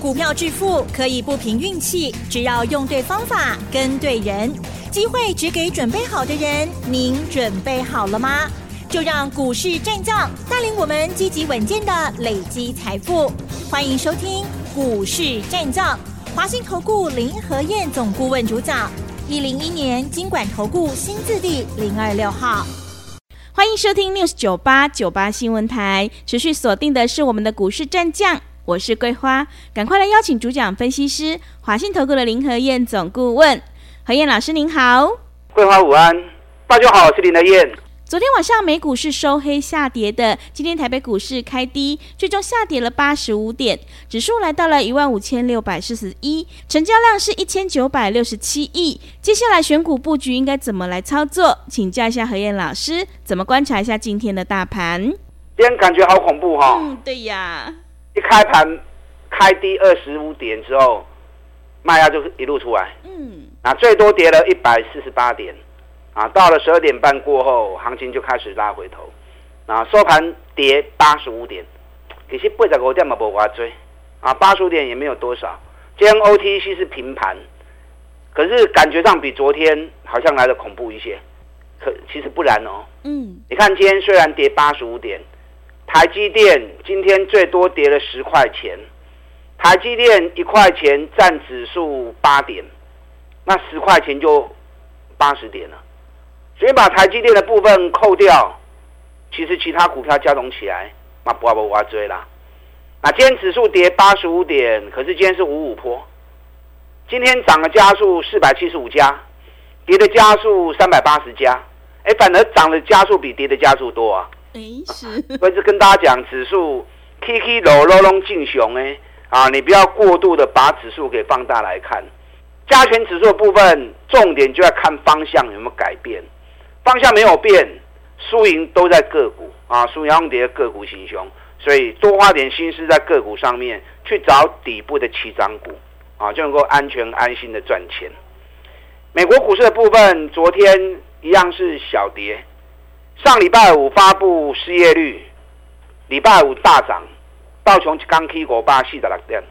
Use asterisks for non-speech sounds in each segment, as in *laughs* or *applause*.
股票致富可以不凭运气，只要用对方法、跟对人，机会只给准备好的人。您准备好了吗？就让股市战将带领我们积极稳健的累积财富。欢迎收听股市战将，华信投顾林和燕总顾问主讲，一零一年金管投顾新字第零二六号。欢迎收听 News 九八九八新闻台，持续锁定的是我们的股市战将。我是桂花，赶快来邀请主讲分析师华信投顾的林和燕总顾问，何燕老师您好。桂花午安，大家好，我是林和燕。昨天晚上美股是收黑下跌的，今天台北股市开低，最终下跌了八十五点，指数来到了一万五千六百四十一，成交量是一千九百六十七亿。接下来选股布局应该怎么来操作？请教一下何燕老师，怎么观察一下今天的大盘？今天感觉好恐怖哈、哦。嗯，对呀。一开盘开低二十五点之后，卖压就一路出来。嗯，啊，最多跌了一百四十八点，啊，到了十二点半过后，行情就开始拉回头，啊，收盘跌八十五点，其实八十五点嘛无偌追，啊，八十五点也没有多少。今天 OTC 是平盘，可是感觉上比昨天好像来的恐怖一些，可其实不然哦。嗯，你看今天虽然跌八十五点。台积电今天最多跌了十块钱，台积电一块钱占指数八点，那十块钱就八十点了。所以把台积电的部分扣掉，其实其他股票加总起来，那不不不追啦。那今天指数跌八十五点，可是今天是五五坡，今天涨的加速四百七十五家，跌的加速三百八十家，哎，反而涨的加速比跌的加速多啊。没事，我一直跟大家讲，指数 K K 楼楼龙进熊哎啊，你不要过度的把指数给放大来看。加权指数的部分，重点就要看方向有没有改变。方向没有变，输赢都在个股啊，输赢跌的个股行凶，所以多花点心思在个股上面，去找底部的七涨股啊，就能够安全安心的赚钱。美国股市的部分，昨天一样是小跌。上礼拜五发布失业率，礼拜五大涨，道琼刚 K 过八四十六点，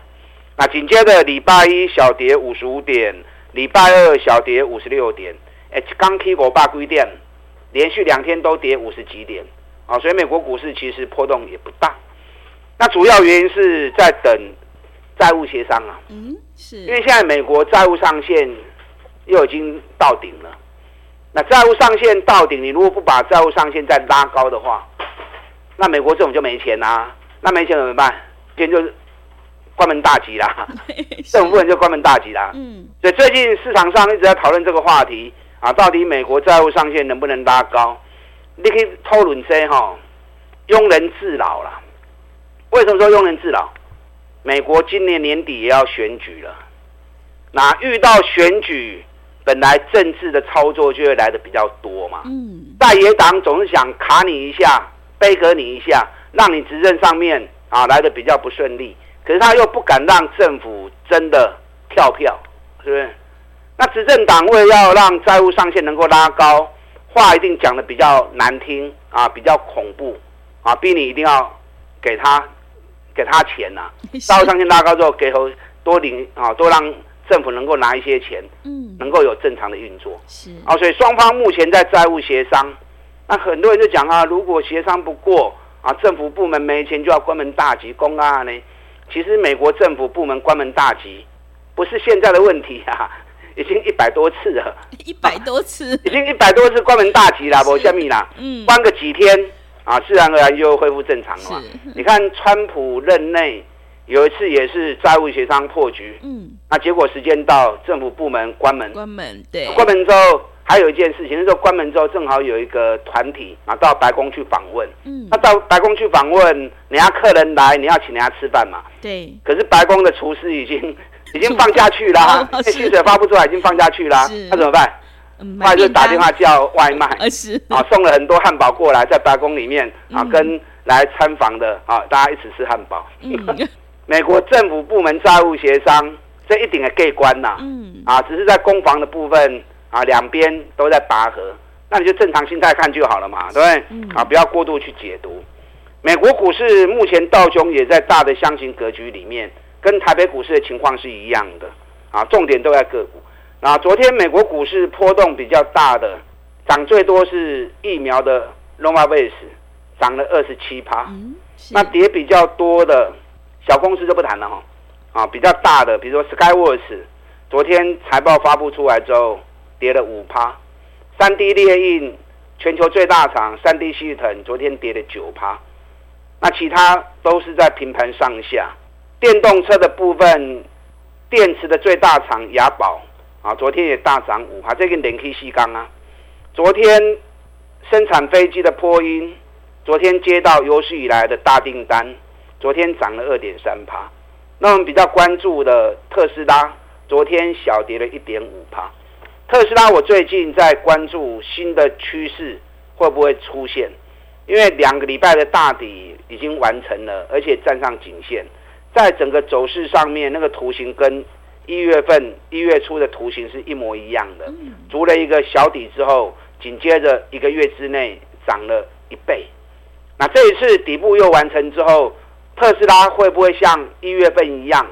那紧接着礼拜一小跌五十五点，礼拜二小跌五十六点，哎，刚 K 过八规定，连续两天都跌五十几点，啊，所以美国股市其实波动也不大。那主要原因是在等债务协商啊，嗯，是因为现在美国债务上限又已经到顶了。那债务上限到顶，你如果不把债务上限再拉高的话，那美国政府就没钱啦。那没钱怎么办？今天就关门大吉啦，*laughs* 政府部门就关门大吉啦。嗯，所以最近市场上一直在讨论这个话题啊，到底美国债务上限能不能拉高？你可以讨论些哈，庸人自扰啦。为什么说庸人自扰？美国今年年底也要选举了，那遇到选举。本来政治的操作就会来的比较多嘛，嗯，在野党总是想卡你一下，背革你一下，让你执政上面啊来的比较不顺利。可是他又不敢让政府真的跳票，是不是？那执政党为了要让债务上限能够拉高，话一定讲的比较难听啊，比较恐怖啊，逼你一定要给他给他钱呐、*laughs* 啊。债务上限拉高之后，给头多领啊，多让。政府能够拿一些钱，嗯，能够有正常的运作，是啊，所以双方目前在债务协商。那很多人就讲啊，如果协商不过啊，政府部门没钱就要关门大吉，公啊呢？其实美国政府部门关门大吉不是现在的问题啊，*laughs* 已经一百多次了，*laughs* 一百多次，*laughs* 已经一百多次关门大吉啦，不下面啦，嗯，关个几天啊，自然而然就恢复正常了嘛。你看川普任内。有一次也是债务协商破局，嗯，那结果时间到，政府部门关门，关门，对，关门之后还有一件事情，那时候关门之后正好有一个团体啊到白宫去访问，嗯，那到白宫去访问，人家客人来，你要请人家吃饭嘛，对，可是白宫的厨师已经 *laughs* 已经放假去了，薪水发不出来，已经放假去了，那怎么办？后来就打电话叫外卖，*laughs* 是。啊，送了很多汉堡过来，在白宫里面啊，跟来参访的啊，大家一起吃汉堡。*laughs* 美国政府部门债务协商，这一定的过关呐，嗯，啊，只是在攻防的部分啊，两边都在拔河，那你就正常心态看就好了嘛，对不对？嗯、啊，不要过度去解读。美国股市目前道琼也在大的箱型格局里面跟台北股市的情况是一样的啊，重点都在个股。那昨天美国股市波动比较大的，涨最多是疫苗的 Novavax，涨了二十七趴。那跌比较多的小公司就不谈了哈，啊，比较大的，比如说 Skyworks，昨天财报发布出来之后跌了五趴。三 D 列印全球最大厂三 D 系统昨天跌了九趴。那其他都是在平盘上下。电动车的部分，电池的最大厂雅宝啊，昨天也大涨五趴，这个连 K 细钢啊。昨天生产飞机的波音，昨天接到有史以来的大订单，昨天涨了二点三趴。那我们比较关注的特斯拉，昨天小跌了一点五趴。特斯拉，我最近在关注新的趋势会不会出现，因为两个礼拜的大底已经完成了，而且站上颈线。在整个走势上面，那个图形跟一月份一月初的图形是一模一样的。筑了一个小底之后，紧接着一个月之内涨了一倍。那这一次底部又完成之后，特斯拉会不会像一月份一样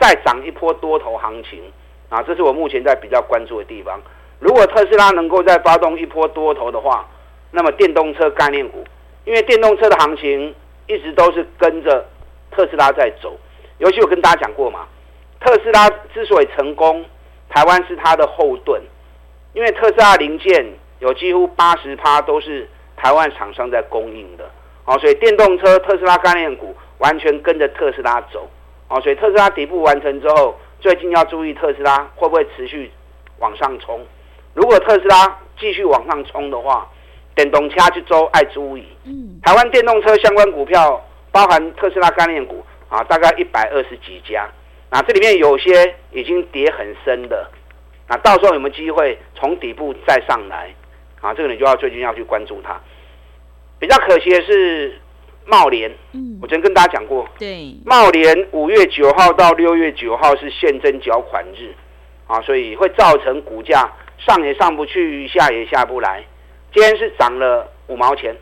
再涨一波多头行情？啊，这是我目前在比较关注的地方。如果特斯拉能够再发动一波多头的话，那么电动车概念股，因为电动车的行情一直都是跟着特斯拉在走。尤其我跟大家讲过嘛，特斯拉之所以成功，台湾是它的后盾，因为特斯拉零件有几乎八十趴都是台湾厂商在供应的，哦，所以电动车特斯拉概念股完全跟着特斯拉走，哦，所以特斯拉底部完成之后，最近要注意特斯拉会不会持续往上冲，如果特斯拉继续往上冲的话，电动车去周爱注意，嗯，台湾电动车相关股票包含特斯拉概念股。啊，大概一百二十几家，那这里面有些已经跌很深的，那到时候有没有机会从底部再上来？啊，这个你就要最近要去关注它。比较可惜的是贸联，嗯，我昨天跟大家讲过，对，茂联五月九号到六月九号是现增缴款日，啊，所以会造成股价上也上不去，下也下不来。今天是涨了五毛钱，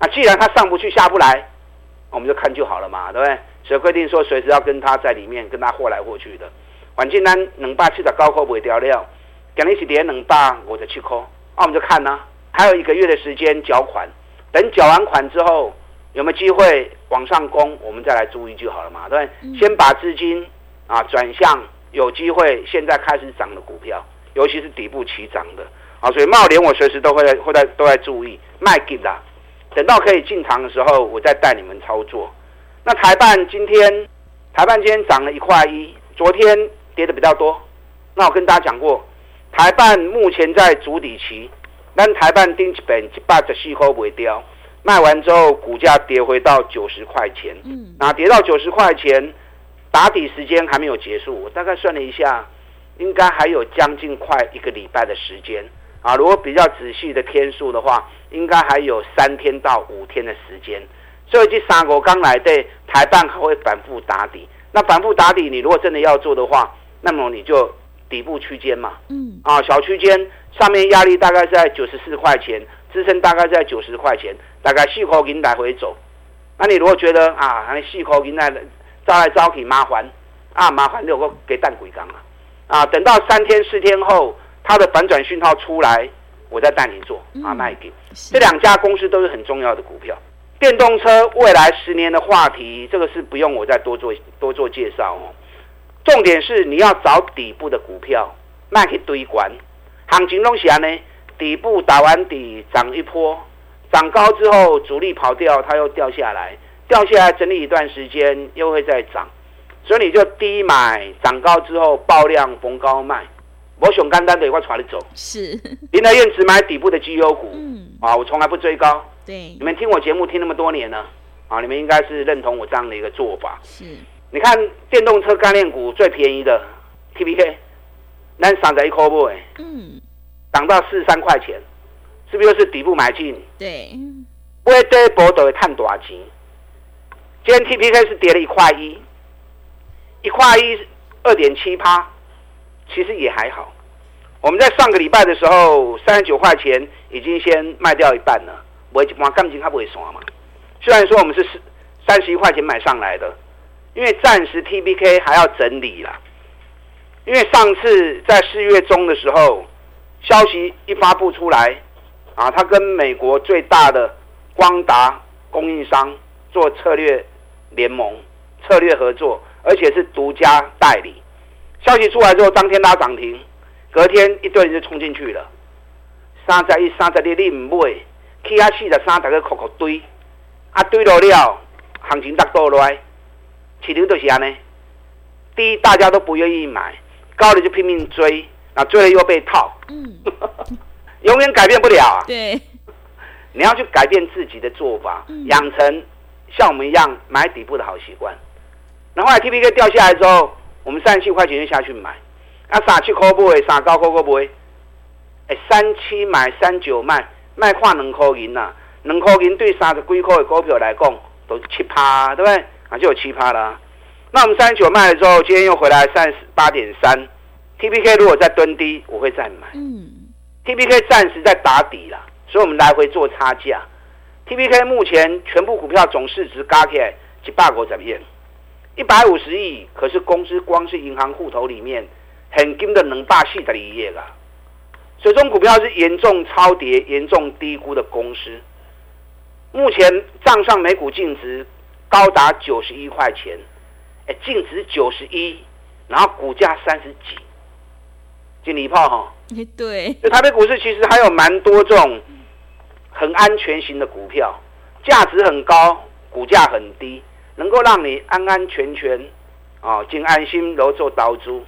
那既然它上不去下不来，我们就看就好了嘛，对不对？所以规定说，随时要跟他在里面跟他货来货去的。反正咱两百七十高块卖掉了，今日是跌两百五十七块，那我们就看呢、啊，还有一个月的时间缴款，等缴完款之后，有没有机会往上攻，我们再来注意就好了嘛，对，先把资金啊转向有机会现在开始涨的股票，尤其是底部起涨的。啊，所以茂联我随时都会会在都在注意卖给啦，等到可以进场的时候，我再带你们操作。那台办今天，台半今天涨了一块一，昨天跌的比较多。那我跟大家讲过，台办目前在主底期，但台办顶一本一百十四块卖掉，卖完之后股价跌回到九十块钱。嗯，那跌到九十块钱，打底时间还没有结束。我大概算了一下，应该还有将近快一个礼拜的时间啊。如果比较仔细的天数的话，应该还有三天到五天的时间。所以这三个刚来的台办还会反复打底，那反复打底，你如果真的要做的话，那么你就底部区间嘛，嗯，啊小区间上面压力大概在九十四块钱，支撑大概在九十块钱，大概四块钱来回走。那你如果觉得啊，那四块钱来招来招去麻烦啊，麻烦就个给蛋鬼缸啊，啊等到三天四天后它的反转讯号出来，我再带你做啊卖给。这两家公司都是很重要的股票。电动车未来十年的话题，这个是不用我再多做多做介绍哦。重点是你要找底部的股票，卖去堆管。行情东西呢，底部打完底涨一波，涨高之后主力跑掉，它又掉下来，掉下来整理一段时间又会再涨，所以你就低买，涨高之后爆量逢高卖。我想干单的，我带你走。是林德燕只买底部的绩优股，嗯，啊，我从来不追高。对，你们听我节目听那么多年了，啊，你们应该是认同我这样的一个做法。是，你看电动车概念股最便宜的 T P K，那涨在一块不？嗯，涨到四十三块钱，是不是又是底部买进？对，不会跌波都会探多少钱？今天 T P K 是跌了一块一，一块一二点七趴，其实也还好。我们在上个礼拜的时候，三十九块钱已经先卖掉一半了。我往钢筋它不会刷嘛？虽然说我们是三十一块钱买上来的，因为暂时 TPK 还要整理啦。因为上次在四月中的时候，消息一发布出来，啊，他跟美国最大的光达供应商做策略联盟、策略合作，而且是独家代理。消息出来之后，当天拉涨停，隔天一堆人就冲进去了。三十一、三十二，你唔买，起啊四十三，大家扣扣堆，啊堆落了，行情达倒来，市场就是安尼。低大家都不愿意买，高的就拼命追，那最后又被套，嗯，*laughs* 永远改变不了啊。对，你要去改变自己的做法，嗯、养成像我们一样买底部的好习惯。然后来 TPK 掉下来之后，我们三十七块钱就下去买，啊三七块买，三九块买。哎，三七买三九卖，卖跨两块银呐，两块银对三十几块的股票来讲都是七趴，对不对？啊，就有七趴了。那我们三十九卖了之后，今天又回来三十八点三，TPK 如果再蹲低，我会再买。嗯，TPK 暂时在打底了，所以我们来回做差价。TPK 目前全部股票总市值加起来一百五十亿，一百五十亿，可是公司光是银行户头里面很金的两百四十二亿啊。所以这种股票是严重超跌、严重低估的公司。目前账上每股净值高达九十一块钱，哎，净值九十一，然后股价三十几，经理炮哈。对。就台北股市其实还有蛮多这种很安全型的股票，价值很高，股价很低，能够让你安安全全啊，尽安心然后做投资。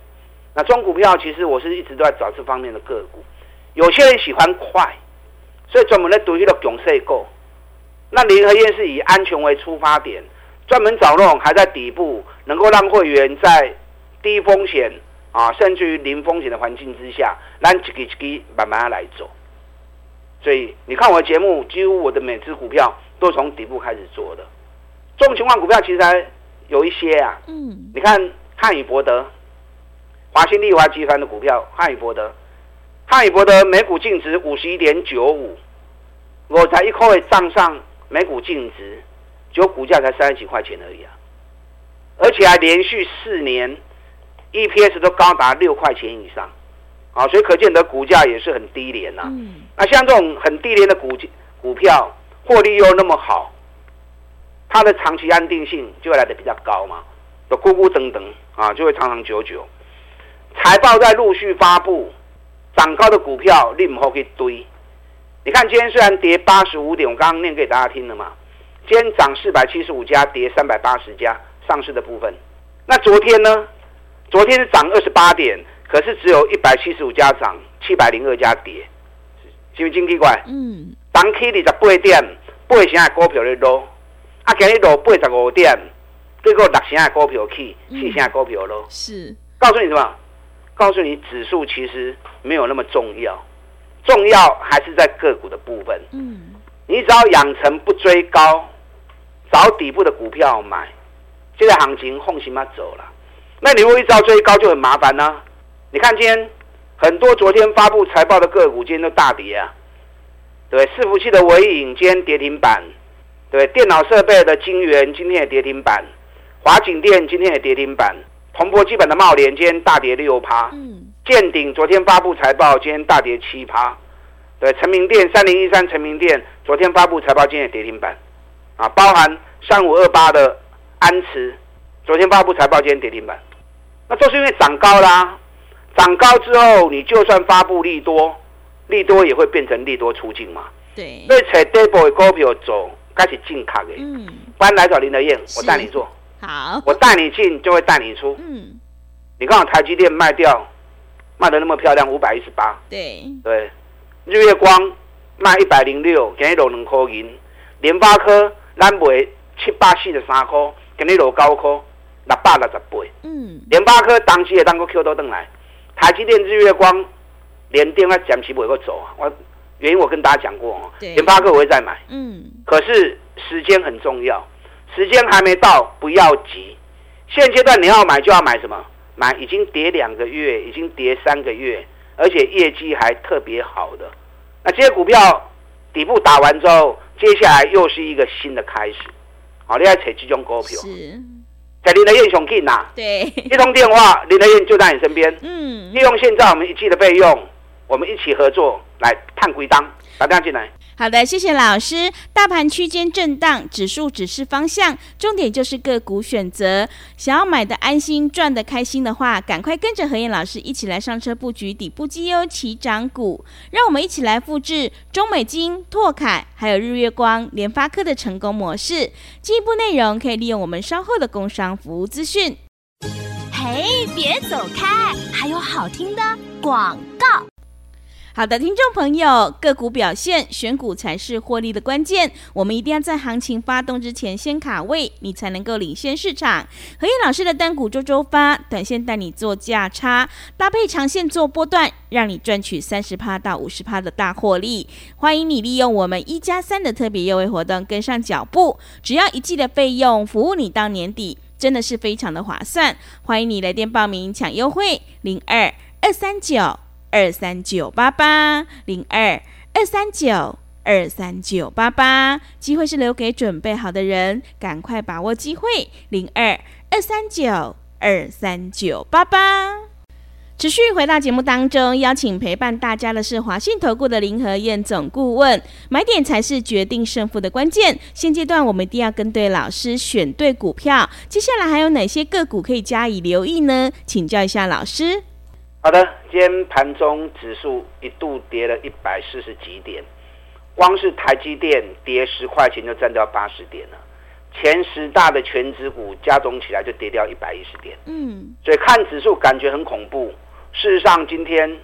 那中股票其实我是一直都在找这方面的个股。有些人喜欢快，所以专门来读一个强势股。那联合院是以安全为出发点，专门找那种还在底部，能够让会员在低风险啊，甚至于零风险的环境之下，让一个一个慢慢来做。所以你看我的节目，几乎我的每支股票都从底部开始做的。这种情况股票其实还有一些啊。嗯。你看汉语博德、华新丽华集团的股票，汉语博德。汉语博德每股净值五十一点九五，我才一块账上每股净值，就股价才三十几块钱而已啊，而且还连续四年 EPS 都高达六块钱以上，啊，所以可见的股价也是很低廉呐。嗯。那像这种很低廉的股股票，获利又那么好，它的长期安定性就会来得比较高嘛，都咕咕等等啊，就会长长久久。财报在陆续发布。涨高的股票，你唔好去堆。你看今天虽然跌八十五点，我刚刚念给大家听了嘛。今天涨四百七十五家，跌三百八十家上市的部分。那昨天呢？昨天是涨二十八点，可是只有一百七十五家涨，七百零二家跌，是不是真奇怪？嗯。当起二十八点，八成的股票在落，啊，今日落八十五点，结果六成的股票起，四成的股票落。是。告诉你什么？告诉你，指数其实没有那么重要，重要还是在个股的部分。嗯，你只要养成不追高，找底部的股票买，现在行情放心嘛走了。那你如果一直要追高就很麻烦呢、啊。你看今天很多昨天发布财报的个股今天都大跌啊，对，伺服器的纬颖今天跌停板，对，电脑设备的晶圆今天也跌停板，华景电今天也跌停板。铜箔基本的茂联今天大跌六趴，嗯，建鼎昨天发布财报，今天大跌七趴。对，成名电三零一三，成名电昨天发布财报，今天也跌停板。啊，包含三五二八的安慈，昨天发布财报，今天跌停板。那就是因为涨高啦，涨高之后，你就算发布利多，利多也会变成利多出境嘛。对，所以踩底部的股票走，开始进卡的。嗯，不然来找林德燕，我带你做。好，我带你进就会带你出。嗯，你看我台积电卖掉，卖得那么漂亮，五百一十八。对对，日月光卖一百零六，给你落两块银。联发科咱卖七百四十三块，给你落九块，六百六十八。嗯，联发科当时也当个 Q 都登来，台积电、日月光连电话暂时不会走啊。我原因我跟大家讲过哦，联发科我会再买。嗯，可是时间很重要。时间还没到，不要急。现阶段你要买就要买什么？买已经跌两个月，已经跌三个月，而且业绩还特别好的。那这些股票底部打完之后，接下来又是一个新的开始。好，你要扯这种股票，找给林德燕雄进呐。对，一通电话，林德燕就在你身边。嗯，利用现在我们一季的费用，我们一起合作来探归档，打电话进来。好的，谢谢老师。大盘区间震荡，指数只是方向，重点就是个股选择。想要买的安心，赚的开心的话，赶快跟着何燕老师一起来上车布局底部绩优起涨股。让我们一起来复制中美金、拓凯还有日月光、联发科的成功模式。进一步内容可以利用我们稍后的工商服务资讯。嘿，别走开，还有好听的广告。好的，听众朋友，个股表现，选股才是获利的关键。我们一定要在行情发动之前先卡位，你才能够领先市场。何燕老师的单股周周发，短线带你做价差，搭配长线做波段，让你赚取三十趴到五十趴的大获利。欢迎你利用我们一加三的特别优惠活动跟上脚步，只要一季的费用，服务你到年底，真的是非常的划算。欢迎你来电报名抢优惠，零二二三九。二三九八八零二二三九二三九八八，机会是留给准备好的人，赶快把握机会。零二二三九二三九八八，持续回到节目当中，邀请陪伴大家的是华信投顾的林和燕总顾问。买点才是决定胜负的关键，现阶段我们一定要跟对老师，选对股票。接下来还有哪些个股可以加以留意呢？请教一下老师。好的，今天盘中指数一度跌了一百四十几点，光是台积电跌十块钱就占掉八十点了，前十大的权值股加总起来就跌掉一百一十点。嗯，所以看指数感觉很恐怖，事实上今天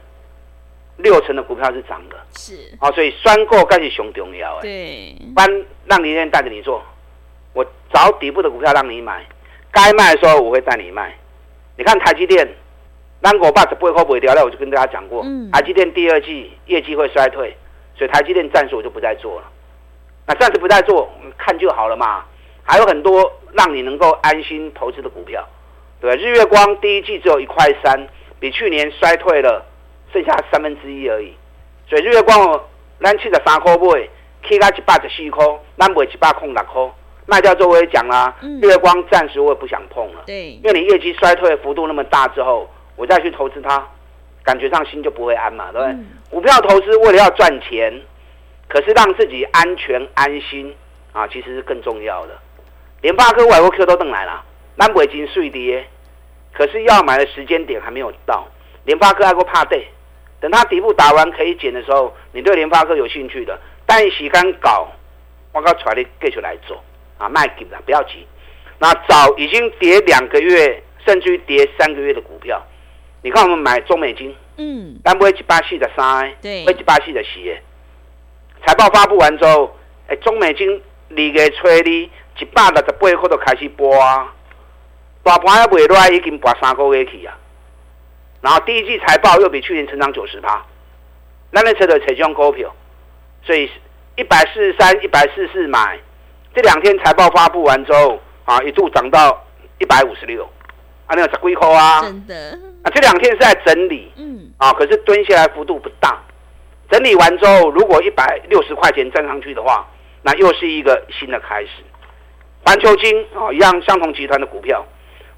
六成的股票是涨的。是啊，所以选股开始熊重要哎。对，班让林先带着你做，我找底部的股票让你买，该卖的时候我会带你卖。你看台积电。当我把这八块卖掉了，我就跟大家讲过，嗯、台积电第二季业绩会衰退，所以台积电暂时我就不再做了。那暂时不再做，看就好了嘛。还有很多让你能够安心投资的股票，对吧？日月光第一季只有一块三，比去年衰退了，剩下三分之一而已。所以日月光哦，咱七十三块卖，起到一百十四块，咱卖一百空六块。卖掉之后我也讲了，嗯、日月光暂时我也不想碰了，对，因为你业绩衰退幅度那么大之后。我再去投资它，感觉上心就不会安嘛，对不对？嗯、股票投资为了要赚钱，可是让自己安全安心啊，其实是更重要的。联发科、外国 Q 都登来了，南北金碎跌，可是要买的时间点还没有到。联发科还够怕对，等它底部打完可以减的时候，你对联发科有兴趣的，但时间搞，我告出来你继续来做啊，卖给了，不要急。那早已经跌两个月，甚至于跌三个月的股票。你看我们买中美金，嗯，但不会一百四十三，对，会一百四十四。财报发布完之后，哎，中美金二月吹哩一百六十八块就开始播啊，大盘还未落已经播三个月去啊。然后第一季财报又比去年成长九十趴，那那车的车中股票，所以一百四十三、一百四十四买，这两天财报发布完之后啊，一度涨到一百五十六，啊，那个十几块啊，真的。啊，这两天是在整理，嗯，啊，可是蹲下来幅度不大。整理完之后，如果一百六十块钱站上去的话，那又是一个新的开始。环球金啊，一样相同集团的股票，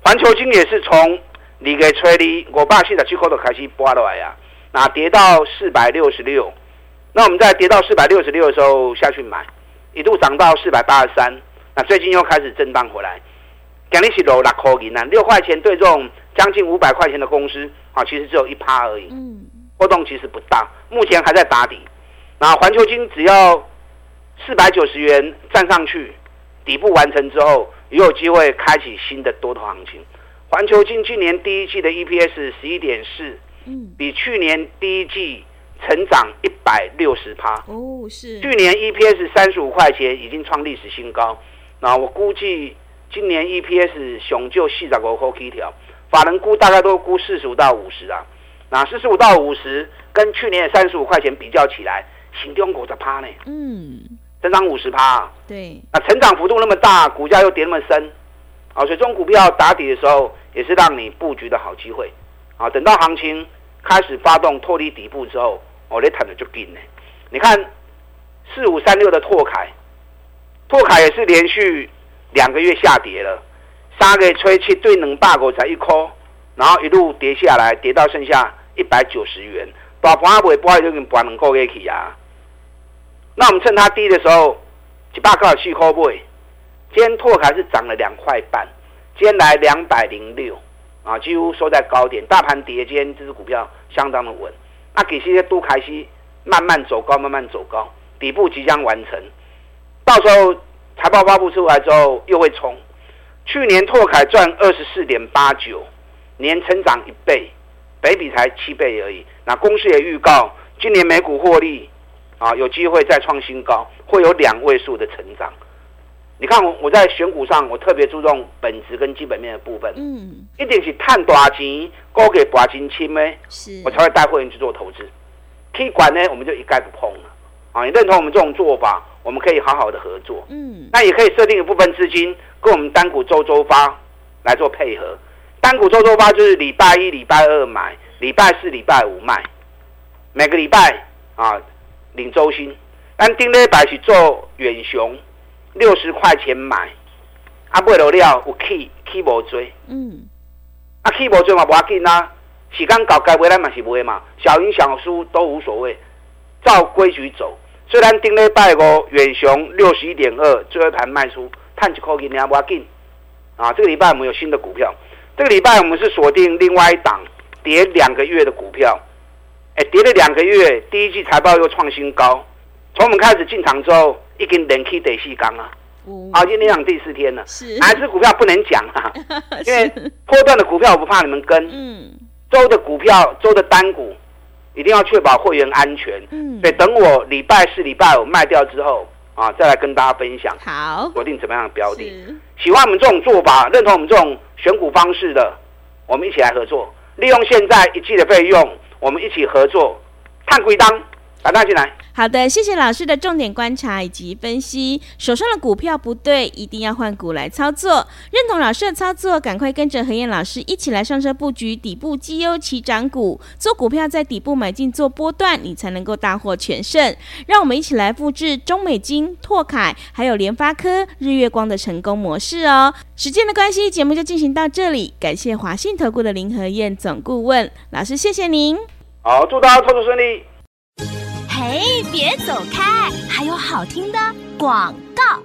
环球金也是从你给吹的，我爸现在去口的开始拔了来呀，那跌到四百六十六，那我们在跌到四百六十六的时候下去买，一度涨到四百八十三，那最近又开始震荡回来，讲你是六六块银啊，六块钱对这种。将近五百块钱的公司啊，其实只有一趴而已，嗯，波动其实不大，目前还在打底。那环球金只要四百九十元站上去，底部完成之后，也有机会开启新的多头行情。环球金今年第一季的 EPS 十一点四，嗯，比去年第一季成长一百六十趴。哦，是。去年 EPS 三十五块钱已经创历史新高，那我估计今年 EPS 熊就四十五块起跳。法人估大概都估四十五到五十啊，那四十五到五十跟去年的三十五块钱比较起来，行中国的趴呢？嗯，增长五十趴。对，那成长幅度那么大，股价又跌那么深，啊，所以这种股票打底的时候，也是让你布局的好机会。啊，等到行情开始发动脱离底部之后，哦，你谈的就紧呢。你看四五三六的拓凯，拓凯也是连续两个月下跌了。三月吹气对两百五十一块，然后一路跌下来，跌到剩下一百九十元，大盘还未盘就已经盘两个月去啊。那我们趁它低的时候，一百九十四块买。今天拓凯是涨了两块半，今天来两百零六啊，几乎收在高点。大盘跌，今天这支股票相当的稳。那给些都凯西慢慢走高，慢慢走高，底部即将完成，到时候财报发布出来之后又会冲。去年拓凯赚二十四点八九，年成长一倍，北比才七倍而已。那公司也预告，今年每股获利啊，有机会再创新高，会有两位数的成长。你看我我在选股上，我特别注重本质跟基本面的部分。嗯，一定是赚大钱，高给拔金亲呢，是我才会带会员去做投资。可以管呢，我们就一概不碰了。啊，你认同我们这种做法，我们可以好好的合作。嗯，那也可以设定一部分资金。跟我们单股周周发来做配合，单股周周发就是礼拜一、礼拜二买，礼拜四、礼拜五卖，每个礼拜啊领周薪。但丁礼拜是做远雄，六十块钱买，啊买了料有起起无追，嗯，啊起无追嘛无要紧啊，时间到该买咱嘛是买嘛，小赢小输都无所谓，照规矩走。虽然顶礼拜五远雄六十一点二，最后一盘卖出。探几口给你啊，不要紧啊！这个礼拜我们有新的股票，这个礼拜我们是锁定另外一档跌两个月的股票，哎，跌了两个月，第一季财报又创新高。从我们开始进场之后，已经连 K 得细钢啊，好，今天讲第四天了，是哪只股票不能讲啊？*laughs* 因为波段的股票我不怕你们跟，嗯，周的股票、周的单股一定要确保会员安全，嗯，所以等我礼拜四、礼拜五卖掉之后。啊，再来跟大家分享，好，锁定怎么样的标的？喜欢我们这种做法，认同我们这种选股方式的，我们一起来合作，利用现在一季的费用，我们一起合作，探归档。打大进来。好的，谢谢老师的重点观察以及分析。手上的股票不对，一定要换股来操作。认同老师的操作，赶快跟着何燕老师一起来上车布局底部绩优起涨股。做股票在底部买进做波段，你才能够大获全胜。让我们一起来复制中美金、拓凯还有联发科、日月光的成功模式哦。时间的关系，节目就进行到这里。感谢华信投顾的林何燕总顾问老师，谢谢您。好，祝大家操作顺利。嘿，别走开！还有好听的广告。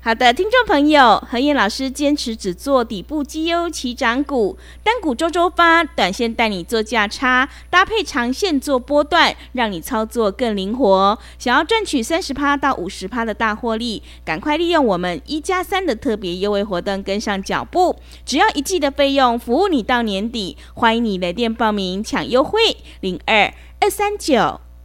好的，听众朋友，何燕老师坚持只做底部绩优起涨股，单股周周发，短线带你做价差，搭配长线做波段，让你操作更灵活。想要赚取三十趴到五十趴的大获利，赶快利用我们一加三的特别优惠活动，跟上脚步。只要一季的费用，服务你到年底。欢迎你来电报名抢优惠，零二二三九。